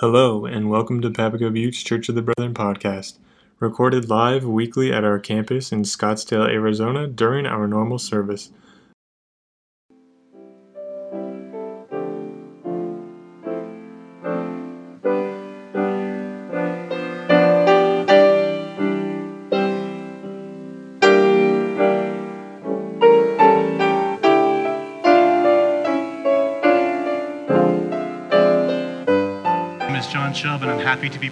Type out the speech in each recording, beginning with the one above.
Hello, and welcome to Papago Buttes Church of the Brethren podcast, recorded live weekly at our campus in Scottsdale, Arizona during our normal service.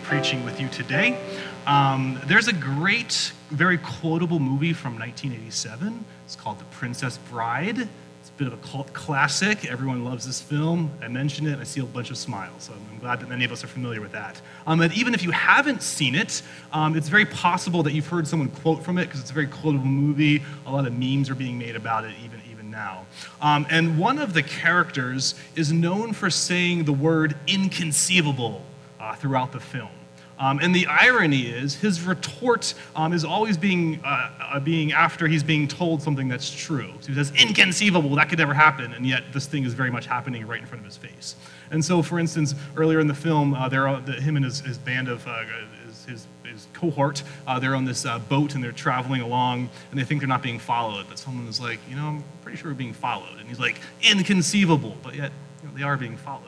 Preaching with you today. Um, there's a great, very quotable movie from 1987. It's called The Princess Bride. It's a bit of a cult classic. Everyone loves this film. I mentioned it, and I see a bunch of smiles, so I'm glad that many of us are familiar with that. Um, and even if you haven't seen it, um, it's very possible that you've heard someone quote from it because it's a very quotable movie. A lot of memes are being made about it, even even now. Um, and one of the characters is known for saying the word inconceivable uh, throughout the film. Um, and the irony is, his retort um, is always being, uh, uh, being after he's being told something that's true. So he says, inconceivable, that could never happen, and yet this thing is very much happening right in front of his face. And so, for instance, earlier in the film, uh, there are, the, him and his, his band of, uh, his, his, his cohort, uh, they're on this uh, boat and they're traveling along, and they think they're not being followed. But someone is like, you know, I'm pretty sure we're being followed. And he's like, inconceivable, but yet you know, they are being followed.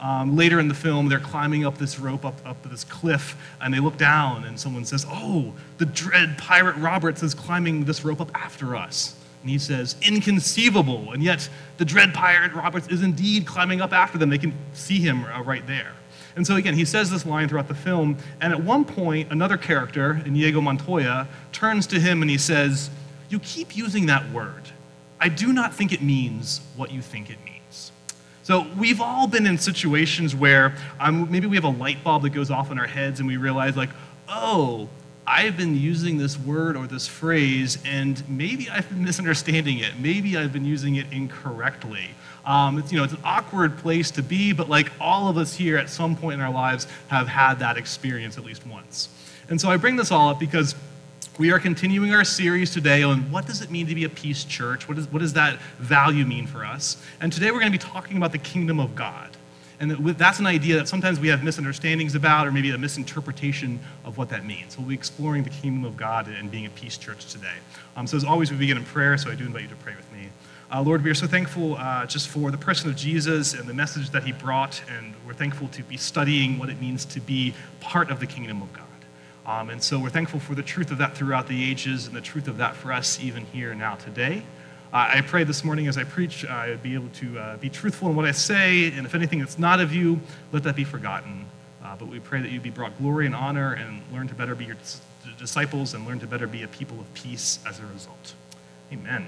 Um, later in the film, they're climbing up this rope, up, up this cliff, and they look down, and someone says, Oh, the dread pirate Roberts is climbing this rope up after us. And he says, Inconceivable. And yet, the dread pirate Roberts is indeed climbing up after them. They can see him uh, right there. And so, again, he says this line throughout the film, and at one point, another character, Inigo Montoya, turns to him and he says, You keep using that word. I do not think it means what you think it means. So we've all been in situations where um, maybe we have a light bulb that goes off in our heads and we realize, like, oh, I've been using this word or this phrase, and maybe I've been misunderstanding it. Maybe I've been using it incorrectly. Um, it's, you know, it's an awkward place to be, but like all of us here at some point in our lives have had that experience at least once. And so I bring this all up because we are continuing our series today on what does it mean to be a peace church? What, is, what does that value mean for us? And today we're going to be talking about the kingdom of God. And that's an idea that sometimes we have misunderstandings about, or maybe a misinterpretation of what that means. We'll be exploring the kingdom of God and being a peace church today. Um, so as always, we begin in prayer, so I do invite you to pray with me. Uh, Lord, we are so thankful uh, just for the person of Jesus and the message that he brought, and we're thankful to be studying what it means to be part of the kingdom of God. Um, and so we're thankful for the truth of that throughout the ages and the truth of that for us even here now today. Uh, I pray this morning as I preach, uh, I be able to uh, be truthful in what I say, and if anything that's not of you, let that be forgotten. Uh, but we pray that you be brought glory and honor and learn to better be your dis- disciples and learn to better be a people of peace as a result. Amen.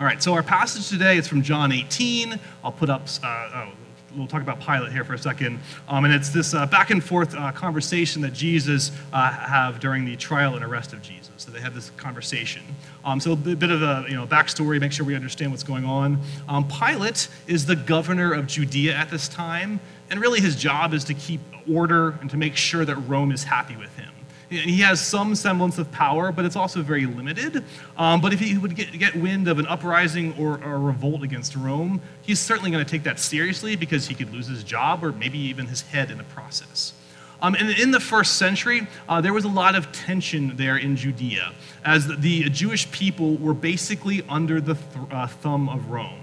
All right, so our passage today is from John 18. I'll put up, uh, oh, we'll talk about Pilate here for a second. Um, and it's this uh, back and forth uh, conversation that Jesus uh, have during the trial and arrest of Jesus. So they have this conversation. Um, so a bit of a you know backstory, make sure we understand what's going on. Um, Pilate is the governor of Judea at this time, and really his job is to keep order and to make sure that Rome is happy with him. He has some semblance of power, but it's also very limited. Um, but if he would get, get wind of an uprising or, or a revolt against Rome, he's certainly going to take that seriously because he could lose his job or maybe even his head in the process. Um, and in the first century, uh, there was a lot of tension there in Judea, as the Jewish people were basically under the th- uh, thumb of Rome.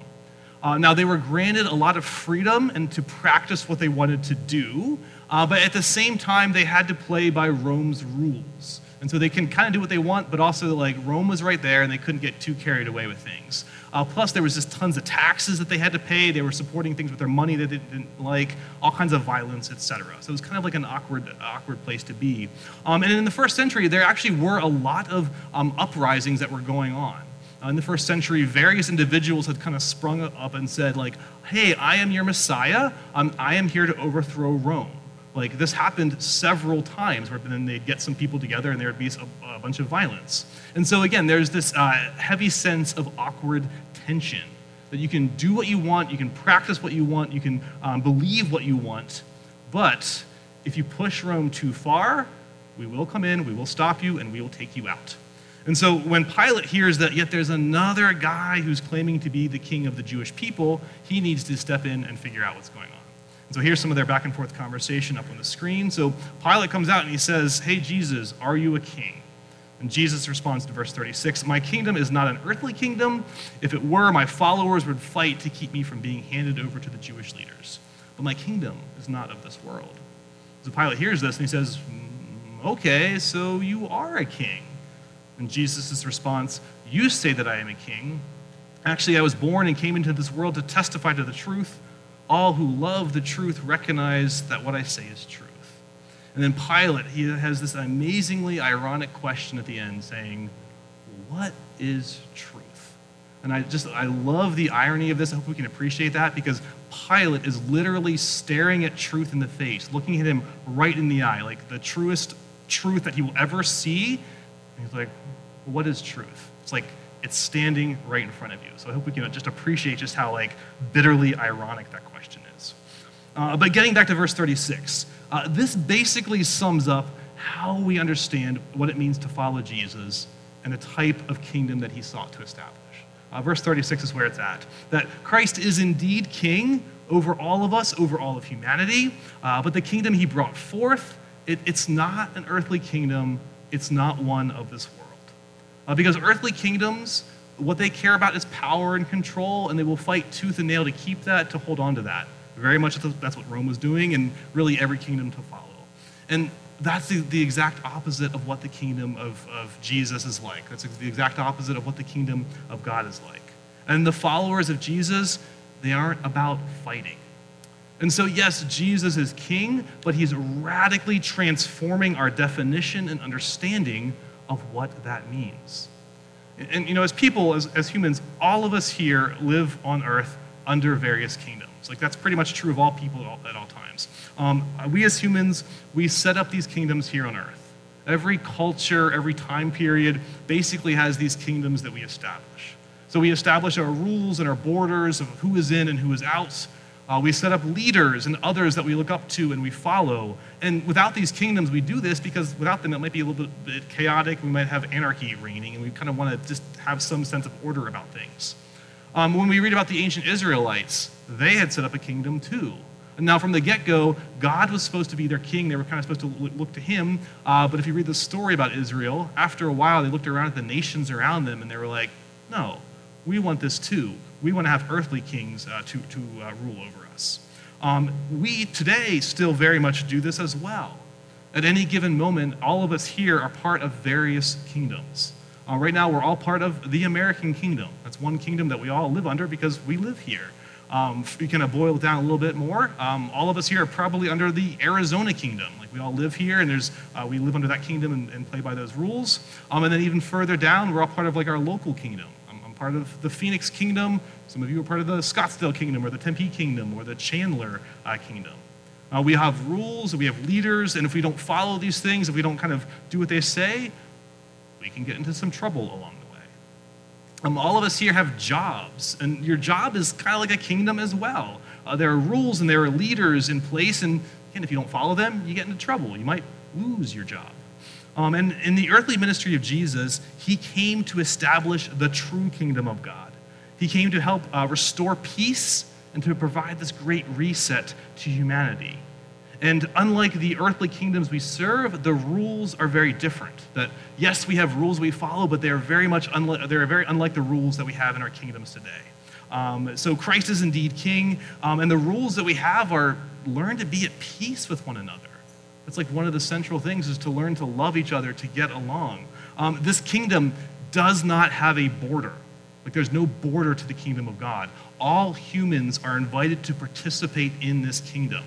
Uh, now, they were granted a lot of freedom and to practice what they wanted to do, uh, but at the same time, they had to play by Rome's rules. And so they can kind of do what they want, but also, like, Rome was right there and they couldn't get too carried away with things. Uh, plus, there was just tons of taxes that they had to pay. They were supporting things with their money that they didn't like, all kinds of violence, etc. So it was kind of like an awkward, awkward place to be. Um, and in the first century, there actually were a lot of um, uprisings that were going on. Uh, in the first century, various individuals had kind of sprung up and said, like, hey, I am your Messiah. Um, I am here to overthrow Rome. Like this happened several times where then they'd get some people together and there would be a, a bunch of violence. And so again, there's this uh, heavy sense of awkward tension that you can do what you want, you can practice what you want, you can um, believe what you want, but if you push Rome too far, we will come in, we will stop you, and we will take you out. And so when Pilate hears that yet there's another guy who's claiming to be the king of the Jewish people, he needs to step in and figure out what's going on. So here's some of their back and forth conversation up on the screen. So Pilate comes out and he says, Hey, Jesus, are you a king? And Jesus responds to verse 36 My kingdom is not an earthly kingdom. If it were, my followers would fight to keep me from being handed over to the Jewish leaders. But my kingdom is not of this world. So Pilate hears this and he says, "Mm, Okay, so you are a king. And Jesus' response, You say that I am a king. Actually, I was born and came into this world to testify to the truth. All who love the truth recognize that what I say is truth. And then Pilate, he has this amazingly ironic question at the end saying, What is truth? And I just, I love the irony of this. I hope we can appreciate that because Pilate is literally staring at truth in the face, looking at him right in the eye, like the truest truth that he will ever see. And he's like, What is truth? It's like, it's standing right in front of you. So I hope we can just appreciate just how like bitterly ironic that question is. Uh, but getting back to verse 36, uh, this basically sums up how we understand what it means to follow Jesus and the type of kingdom that he sought to establish. Uh, verse 36 is where it's at. That Christ is indeed king over all of us, over all of humanity, uh, but the kingdom he brought forth, it, it's not an earthly kingdom, it's not one of this world. Uh, because earthly kingdoms, what they care about is power and control, and they will fight tooth and nail to keep that, to hold on to that. Very much that's what Rome was doing, and really every kingdom to follow. And that's the, the exact opposite of what the kingdom of, of Jesus is like. That's the exact opposite of what the kingdom of God is like. And the followers of Jesus, they aren't about fighting. And so, yes, Jesus is king, but he's radically transforming our definition and understanding of what that means. And, and, you know, as people, as, as humans, all of us here live on earth under various kingdoms. Like, that's pretty much true of all people at all, at all times. Um, we as humans, we set up these kingdoms here on earth. Every culture, every time period basically has these kingdoms that we establish. So we establish our rules and our borders of who is in and who is out. Uh, we set up leaders and others that we look up to and we follow. And without these kingdoms, we do this because without them, it might be a little bit, bit chaotic. We might have anarchy reigning, and we kind of want to just have some sense of order about things. Um, when we read about the ancient Israelites, they had set up a kingdom too. And now, from the get go, God was supposed to be their king. They were kind of supposed to look to him. Uh, but if you read the story about Israel, after a while, they looked around at the nations around them and they were like, no, we want this too. We want to have earthly kings uh, to, to uh, rule over us. Um, we today still very much do this as well. At any given moment, all of us here are part of various kingdoms. Uh, right now, we're all part of the American kingdom. That's one kingdom that we all live under because we live here. Um, if we kind of boil it down a little bit more, um, all of us here are probably under the Arizona kingdom. Like we all live here, and there's uh, we live under that kingdom and, and play by those rules. Um, and then even further down, we're all part of like our local kingdom. I'm, I'm part of the Phoenix kingdom. Some of you are part of the Scottsdale kingdom, or the Tempe kingdom, or the Chandler uh, kingdom. Uh, we have rules, we have leaders, and if we don't follow these things, if we don't kind of do what they say, we can get into some trouble along the way. Um, all of us here have jobs, and your job is kind of like a kingdom as well. Uh, there are rules and there are leaders in place, and again, if you don't follow them, you get into trouble. You might lose your job. Um, and in the earthly ministry of Jesus, he came to establish the true kingdom of God. He came to help uh, restore peace and to provide this great reset to humanity. And unlike the earthly kingdoms we serve, the rules are very different. That yes, we have rules we follow, but they are very much unlike, they're very unlike the rules that we have in our kingdoms today. Um, so Christ is indeed king, um, and the rules that we have are learn to be at peace with one another. That's like one of the central things is to learn to love each other, to get along. Um, this kingdom does not have a border. Like there's no border to the kingdom of God. All humans are invited to participate in this kingdom.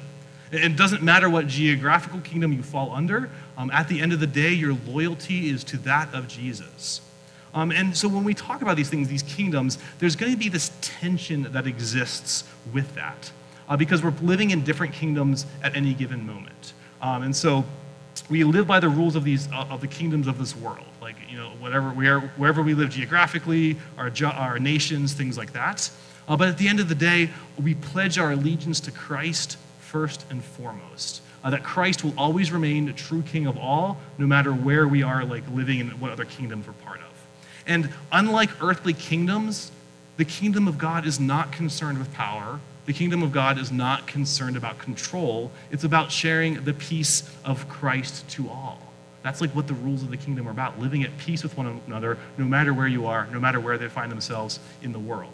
It doesn't matter what geographical kingdom you fall under. Um, at the end of the day, your loyalty is to that of Jesus. Um, and so when we talk about these things, these kingdoms, there's going to be this tension that exists with that uh, because we're living in different kingdoms at any given moment. Um, and so we live by the rules of these uh, of the kingdoms of this world, like you know whatever where, wherever we live geographically, our our nations, things like that. Uh, but at the end of the day, we pledge our allegiance to Christ first and foremost. Uh, that Christ will always remain the true king of all, no matter where we are, like living in what other kingdoms we're part of. And unlike earthly kingdoms, the kingdom of God is not concerned with power The kingdom of God is not concerned about control, it's about sharing the peace of Christ to all. That's like what the rules of the kingdom are about living at peace with one another, no matter where you are, no matter where they find themselves in the world.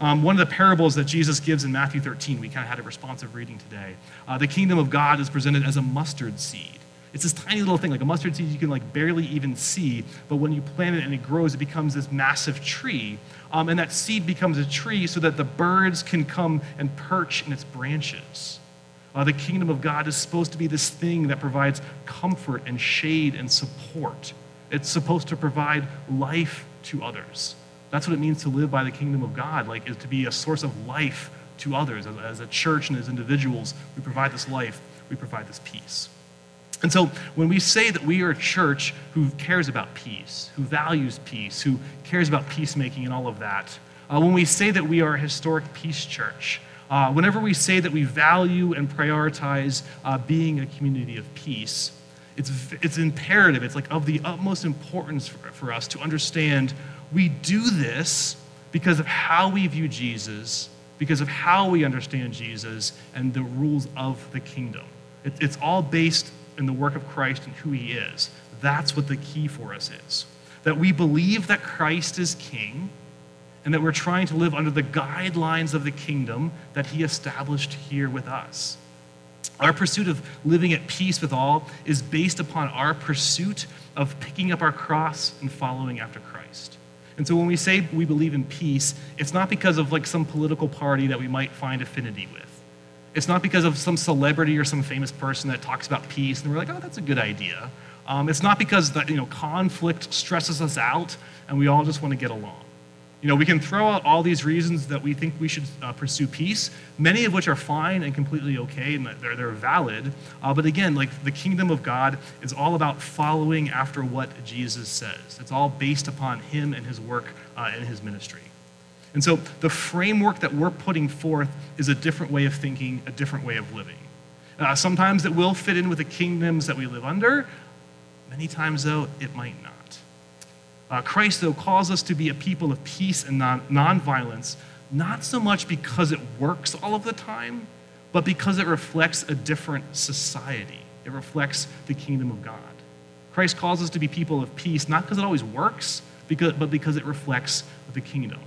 Um, one of the parables that Jesus gives in Matthew 13, we kind of had a responsive reading today. Uh, the kingdom of God is presented as a mustard seed. It's this tiny little thing, like a mustard seed you can like barely even see, but when you plant it and it grows, it becomes this massive tree. Um, and that seed becomes a tree so that the birds can come and perch in its branches. Uh, the kingdom of God is supposed to be this thing that provides comfort and shade and support. It's supposed to provide life to others. That's what it means to live by the kingdom of God, like is to be a source of life to others. As, as a church and as individuals, we provide this life, we provide this peace. And so when we say that we are a church who cares about peace, who values peace, who cares about peacemaking and all of that, uh, when we say that we are a historic peace church, uh, whenever we say that we value and prioritize uh, being a community of peace, it's, it's imperative, it's like of the utmost importance for, for us to understand we do this because of how we view Jesus, because of how we understand Jesus, and the rules of the kingdom. It, it's all based in the work of Christ and who he is. That's what the key for us is. That we believe that Christ is king and that we're trying to live under the guidelines of the kingdom that he established here with us. Our pursuit of living at peace with all is based upon our pursuit of picking up our cross and following after Christ. And so when we say we believe in peace, it's not because of like some political party that we might find affinity with. It's not because of some celebrity or some famous person that talks about peace and we're like, oh, that's a good idea. Um, it's not because that, you know, conflict stresses us out and we all just want to get along. You know, we can throw out all these reasons that we think we should uh, pursue peace, many of which are fine and completely okay and they're, they're valid. Uh, but again, like the kingdom of God is all about following after what Jesus says. It's all based upon him and his work uh, and his ministry. And so the framework that we're putting forth is a different way of thinking, a different way of living. Uh, sometimes it will fit in with the kingdoms that we live under. Many times, though, it might not. Uh, Christ, though, calls us to be a people of peace and non- nonviolence, not so much because it works all of the time, but because it reflects a different society. It reflects the kingdom of God. Christ calls us to be people of peace, not because it always works, because, but because it reflects the kingdom.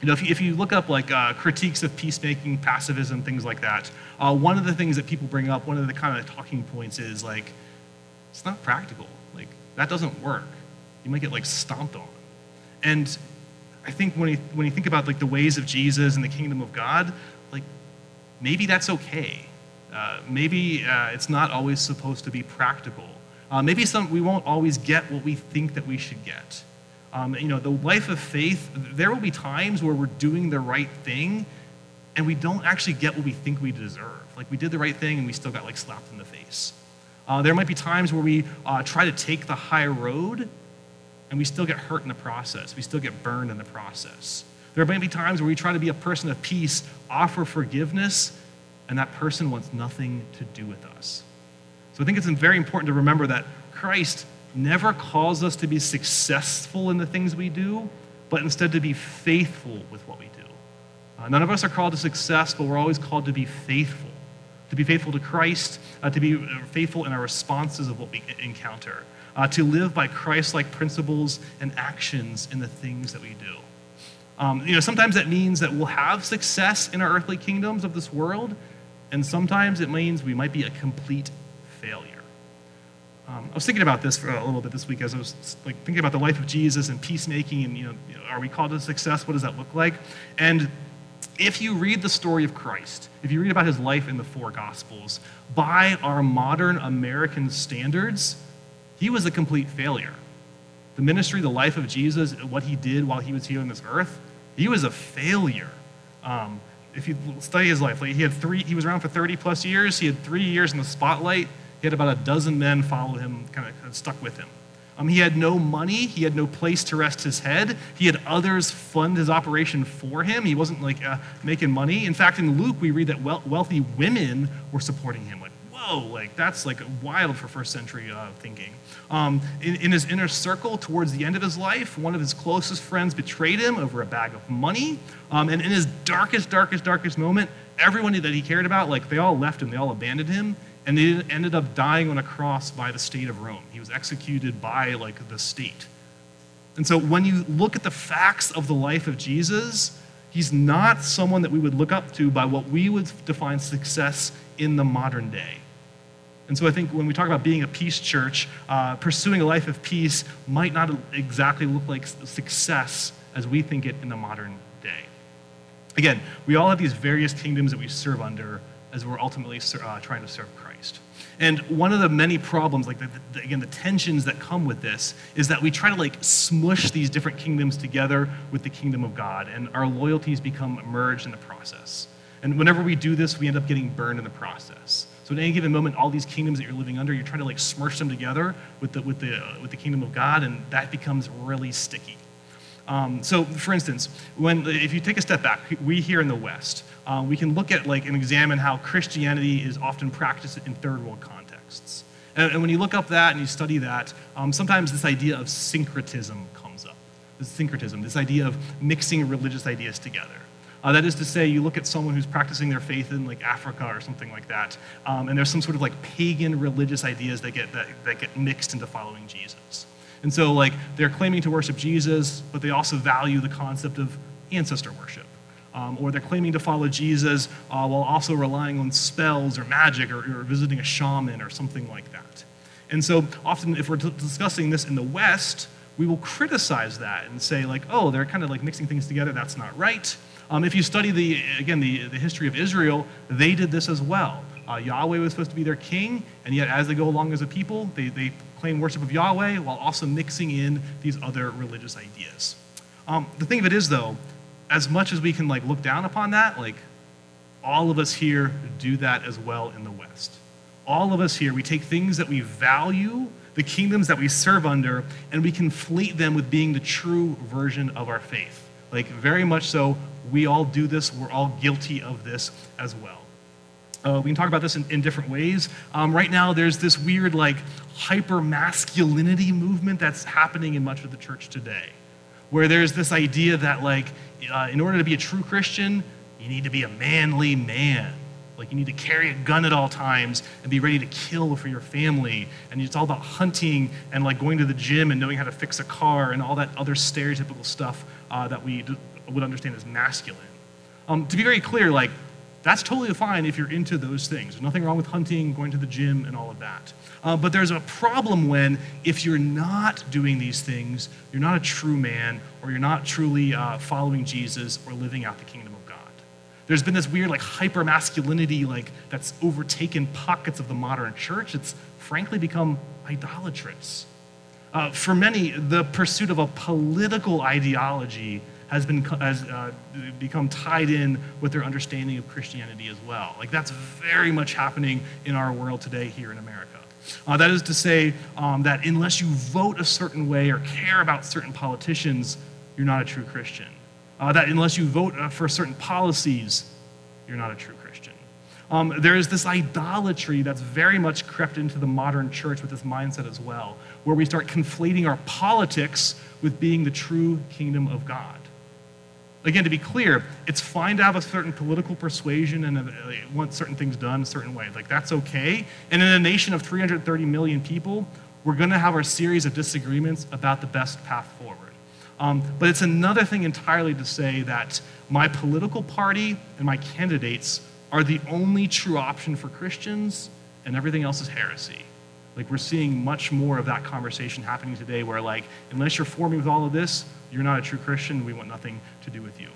You know, if you, if you look up like uh, critiques of peacemaking, pacifism, things like that, uh, one of the things that people bring up, one of the kind of talking points is like, it's not practical. Like, that doesn't work. You might get like stomped on. And I think when you, when you think about like the ways of Jesus and the kingdom of God, like maybe that's okay. Uh, maybe uh, it's not always supposed to be practical. Uh, maybe some, we won't always get what we think that we should get. Um, you know, the life of faith, there will be times where we're doing the right thing and we don't actually get what we think we deserve. Like we did the right thing and we still got like slapped in the face. Uh, there might be times where we uh, try to take the high road and we still get hurt in the process. We still get burned in the process. There might be times where we try to be a person of peace, offer forgiveness, and that person wants nothing to do with us. So I think it's very important to remember that Christ never calls us to be successful in the things we do, but instead to be faithful with what we do. Uh, none of us are called to success, but we're always called to be faithful. To be faithful to Christ, uh, to be uh, faithful in our responses of what we encounter, uh, to live by Christ like principles and actions in the things that we do. Um, you know, sometimes that means that we'll have success in our earthly kingdoms of this world, and sometimes it means we might be a complete failure. Um, I was thinking about this for a little bit this week as I was like thinking about the life of Jesus and peacemaking and you know, are we called to success? What does that look like? And if you read the story of Christ, if you read about his life in the four gospels, by our modern American standards, he was a complete failure. The ministry, the life of Jesus, what he did while he was here on this earth, he was a failure. Um, if you study his life, like he had three, he was around for 30 plus years. He had three years in the spotlight. He had about a dozen men follow him, kind of stuck with him. Um, he had no money. He had no place to rest his head. He had others fund his operation for him. He wasn't like uh, making money. In fact, in Luke, we read that wealthy women were supporting him. Like, whoa, like that's like wild for first century uh, thinking. Um, in, in, his inner circle, towards the end of his life, one of his closest friends betrayed him over a bag of money. Um, and in his darkest, darkest, darkest moment, everyone that he cared about, like they all left him, they all abandoned him, and he ended up dying on a cross by the state of Rome. He was executed by like the state. And so when you look at the facts of the life of Jesus, he's not someone that we would look up to by what we would define success in the modern day. And so I think when we talk about being a peace church, uh, pursuing a life of peace might not exactly look like success as we think it in the modern day. Again, we all have these various kingdoms that we serve under as we're ultimately uh, trying to serve Christ. And one of the many problems, like the, the, again, the tensions that come with this, is that we try to like smush these different kingdoms together with the kingdom of God, and our loyalties become merged in the process. And whenever we do this, we end up getting burned in the process. So at any given moment, all these kingdoms that you're living under, you're trying to like smush them together with the, with the, uh, with the kingdom of God, and that becomes really sticky. Um, so, for instance, when if you take a step back, we here in the West, uh, we can look at like and examine how Christianity is often practiced in third world contexts. And, and when you look up that and you study that, um, sometimes this idea of syncretism comes up. This syncretism, this idea of mixing religious ideas together. Uh, that is to say, you look at someone who's practicing their faith in like Africa or something like that, um, and there's some sort of like pagan religious ideas that get, that, that get mixed into following Jesus. And so, like, they're claiming to worship Jesus, but they also value the concept of ancestor worship. Um, or they're claiming to follow Jesus uh, while also relying on spells or magic or, or, visiting a shaman or something like that. And so, often, if we're discussing this in the West, we will criticize that and say, like, oh, they're kind of like mixing things together, that's not right. Um, if you study the, again, the, the history of Israel, they did this as well. Uh, Yahweh was supposed to be their king, and yet as they go along as a people, they, they claim worship of Yahweh while also mixing in these other religious ideas. Um, the thing of it is, though, as much as we can like look down upon that, like all of us here do that as well in the West. All of us here, we take things that we value, the kingdoms that we serve under, and we conflate them with being the true version of our faith. Like, very much so, we all do this. We're all guilty of this as well. Uh, we can talk about this in, in different ways. Um, right now, there's this weird, like, hyper masculinity movement that's happening in much of the church today, where there's this idea that, like, uh, in order to be a true Christian, you need to be a manly man. Like, you need to carry a gun at all times and be ready to kill for your family. And it's all about hunting and, like, going to the gym and knowing how to fix a car and all that other stereotypical stuff uh, that we would understand as masculine. Um, to be very clear, like, that's totally fine if you're into those things. There's nothing wrong with hunting, going to the gym, and all of that. Uh, but there's a problem when, if you're not doing these things, you're not a true man, or you're not truly uh, following Jesus or living out the kingdom of God. There's been this weird, like, hyper masculinity, like, that's overtaken pockets of the modern church. It's frankly become idolatrous. Uh, for many, the pursuit of a political ideology has, been, has uh, become tied in with their understanding of Christianity as well. Like that's very much happening in our world today here in America. Uh, that is to say, um, that unless you vote a certain way or care about certain politicians, you're not a true Christian. Uh, that unless you vote uh, for certain policies, you're not a true Christian. Um, there is this idolatry that's very much crept into the modern church with this mindset as well, where we start conflating our politics with being the true kingdom of God. Again, to be clear, it's fine to have a certain political persuasion and uh, want certain things done a certain way. Like, that's okay. And in a nation of 330 million people, we're going to have our series of disagreements about the best path forward. Um, but it's another thing entirely to say that my political party and my candidates are the only true option for Christians, and everything else is heresy. Like, we're seeing much more of that conversation happening today where, like, unless you're for me with all of this, you're not a true Christian. We want nothing to do with you.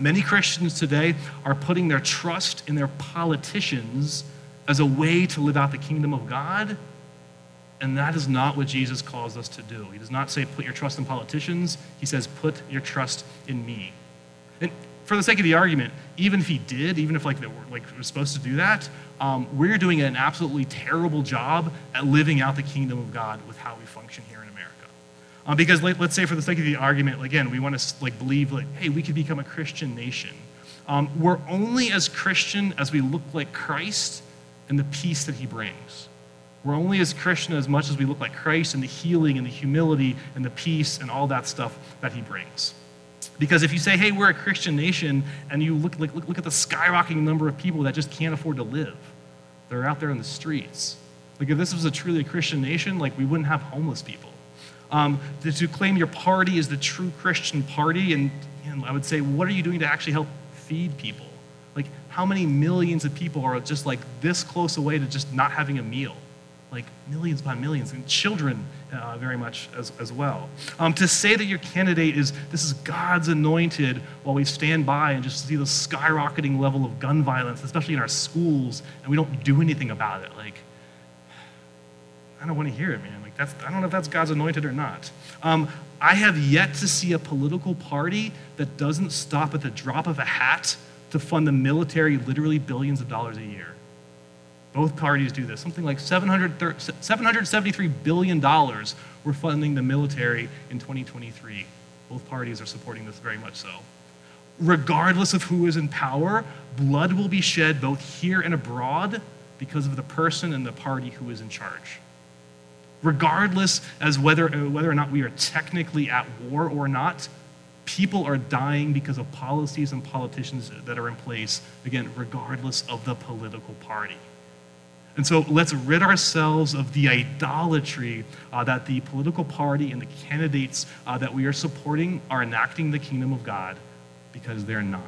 Many Christians today are putting their trust in their politicians as a way to live out the kingdom of God. And that is not what Jesus calls us to do. He does not say, put your trust in politicians. He says, put your trust in me. And for the sake of the argument, even if he did, even if like, we're, like we're supposed to do that, um, we're doing an absolutely terrible job at living out the kingdom of God with how we function here in America. Uh, because let, us say for the sake of the argument, again, we want to like believe like, hey, we could become a Christian nation. Um, we're only as Christian as we look like Christ and the peace that he brings. We're only as Christian as much as we look like Christ and the healing and the humility and the peace and all that stuff that he brings. Because if you say, hey, we're a Christian nation, and you look, look, look at the skyrocketing number of people that just can't afford to live, they're out there in the streets. Like, if this was a truly Christian nation, like, we wouldn't have homeless people. Um, to, to claim your party is the true Christian party, and, and I would say, what are you doing to actually help feed people? Like, how many millions of people are just like this close away to just not having a meal? Like, millions by millions, and children uh, very much as, as well. Um, to say that your candidate is this is God's anointed while we stand by and just see the skyrocketing level of gun violence, especially in our schools, and we don't do anything about it. Like, I don't want to hear it, man. Like, that's, I don't know if that's God's anointed or not. Um, I have yet to see a political party that doesn't stop at the drop of a hat to fund the military literally billions of dollars a year. Both parties do this. Something like $773 billion we're funding the military in 2023. Both parties are supporting this very much so. Regardless of who is in power, blood will be shed both here and abroad because of the person and the party who is in charge. Regardless as whether, uh, whether or not we are technically at war or not, people are dying because of policies and politicians that are in place, again, regardless of the political party. And so let's rid ourselves of the idolatry uh, that the political party and the candidates uh, that we are supporting are enacting the kingdom of God because they're not.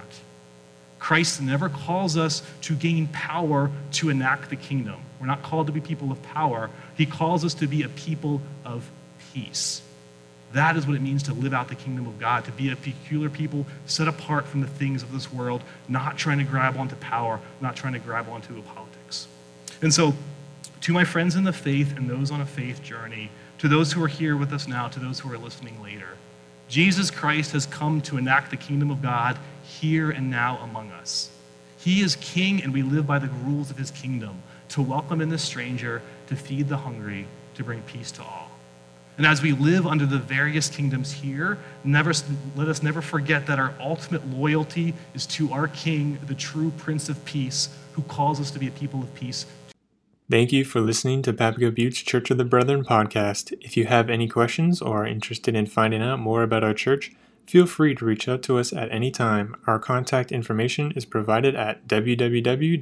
Christ never calls us to gain power to enact the kingdom. We're not called to be people of power. He calls us to be a people of peace. That is what it means to live out the kingdom of God, to be a peculiar people set apart from the things of this world, not trying to grab onto power, not trying to grab onto a politics. And so, to my friends in the faith and those on a faith journey, to those who are here with us now, to those who are listening later, Jesus Christ has come to enact the kingdom of God here and now among us. He is king, and we live by the rules of his kingdom to welcome in the stranger, to feed the hungry, to bring peace to all. And as we live under the various kingdoms here, never, let us never forget that our ultimate loyalty is to our King, the true Prince of Peace, who calls us to be a people of peace Thank you for listening to Papago Buttes Church of the Brethren podcast. If you have any questions or are interested in finding out more about our church, feel free to reach out to us at any time. Our contact information is provided at www.pbcob.org.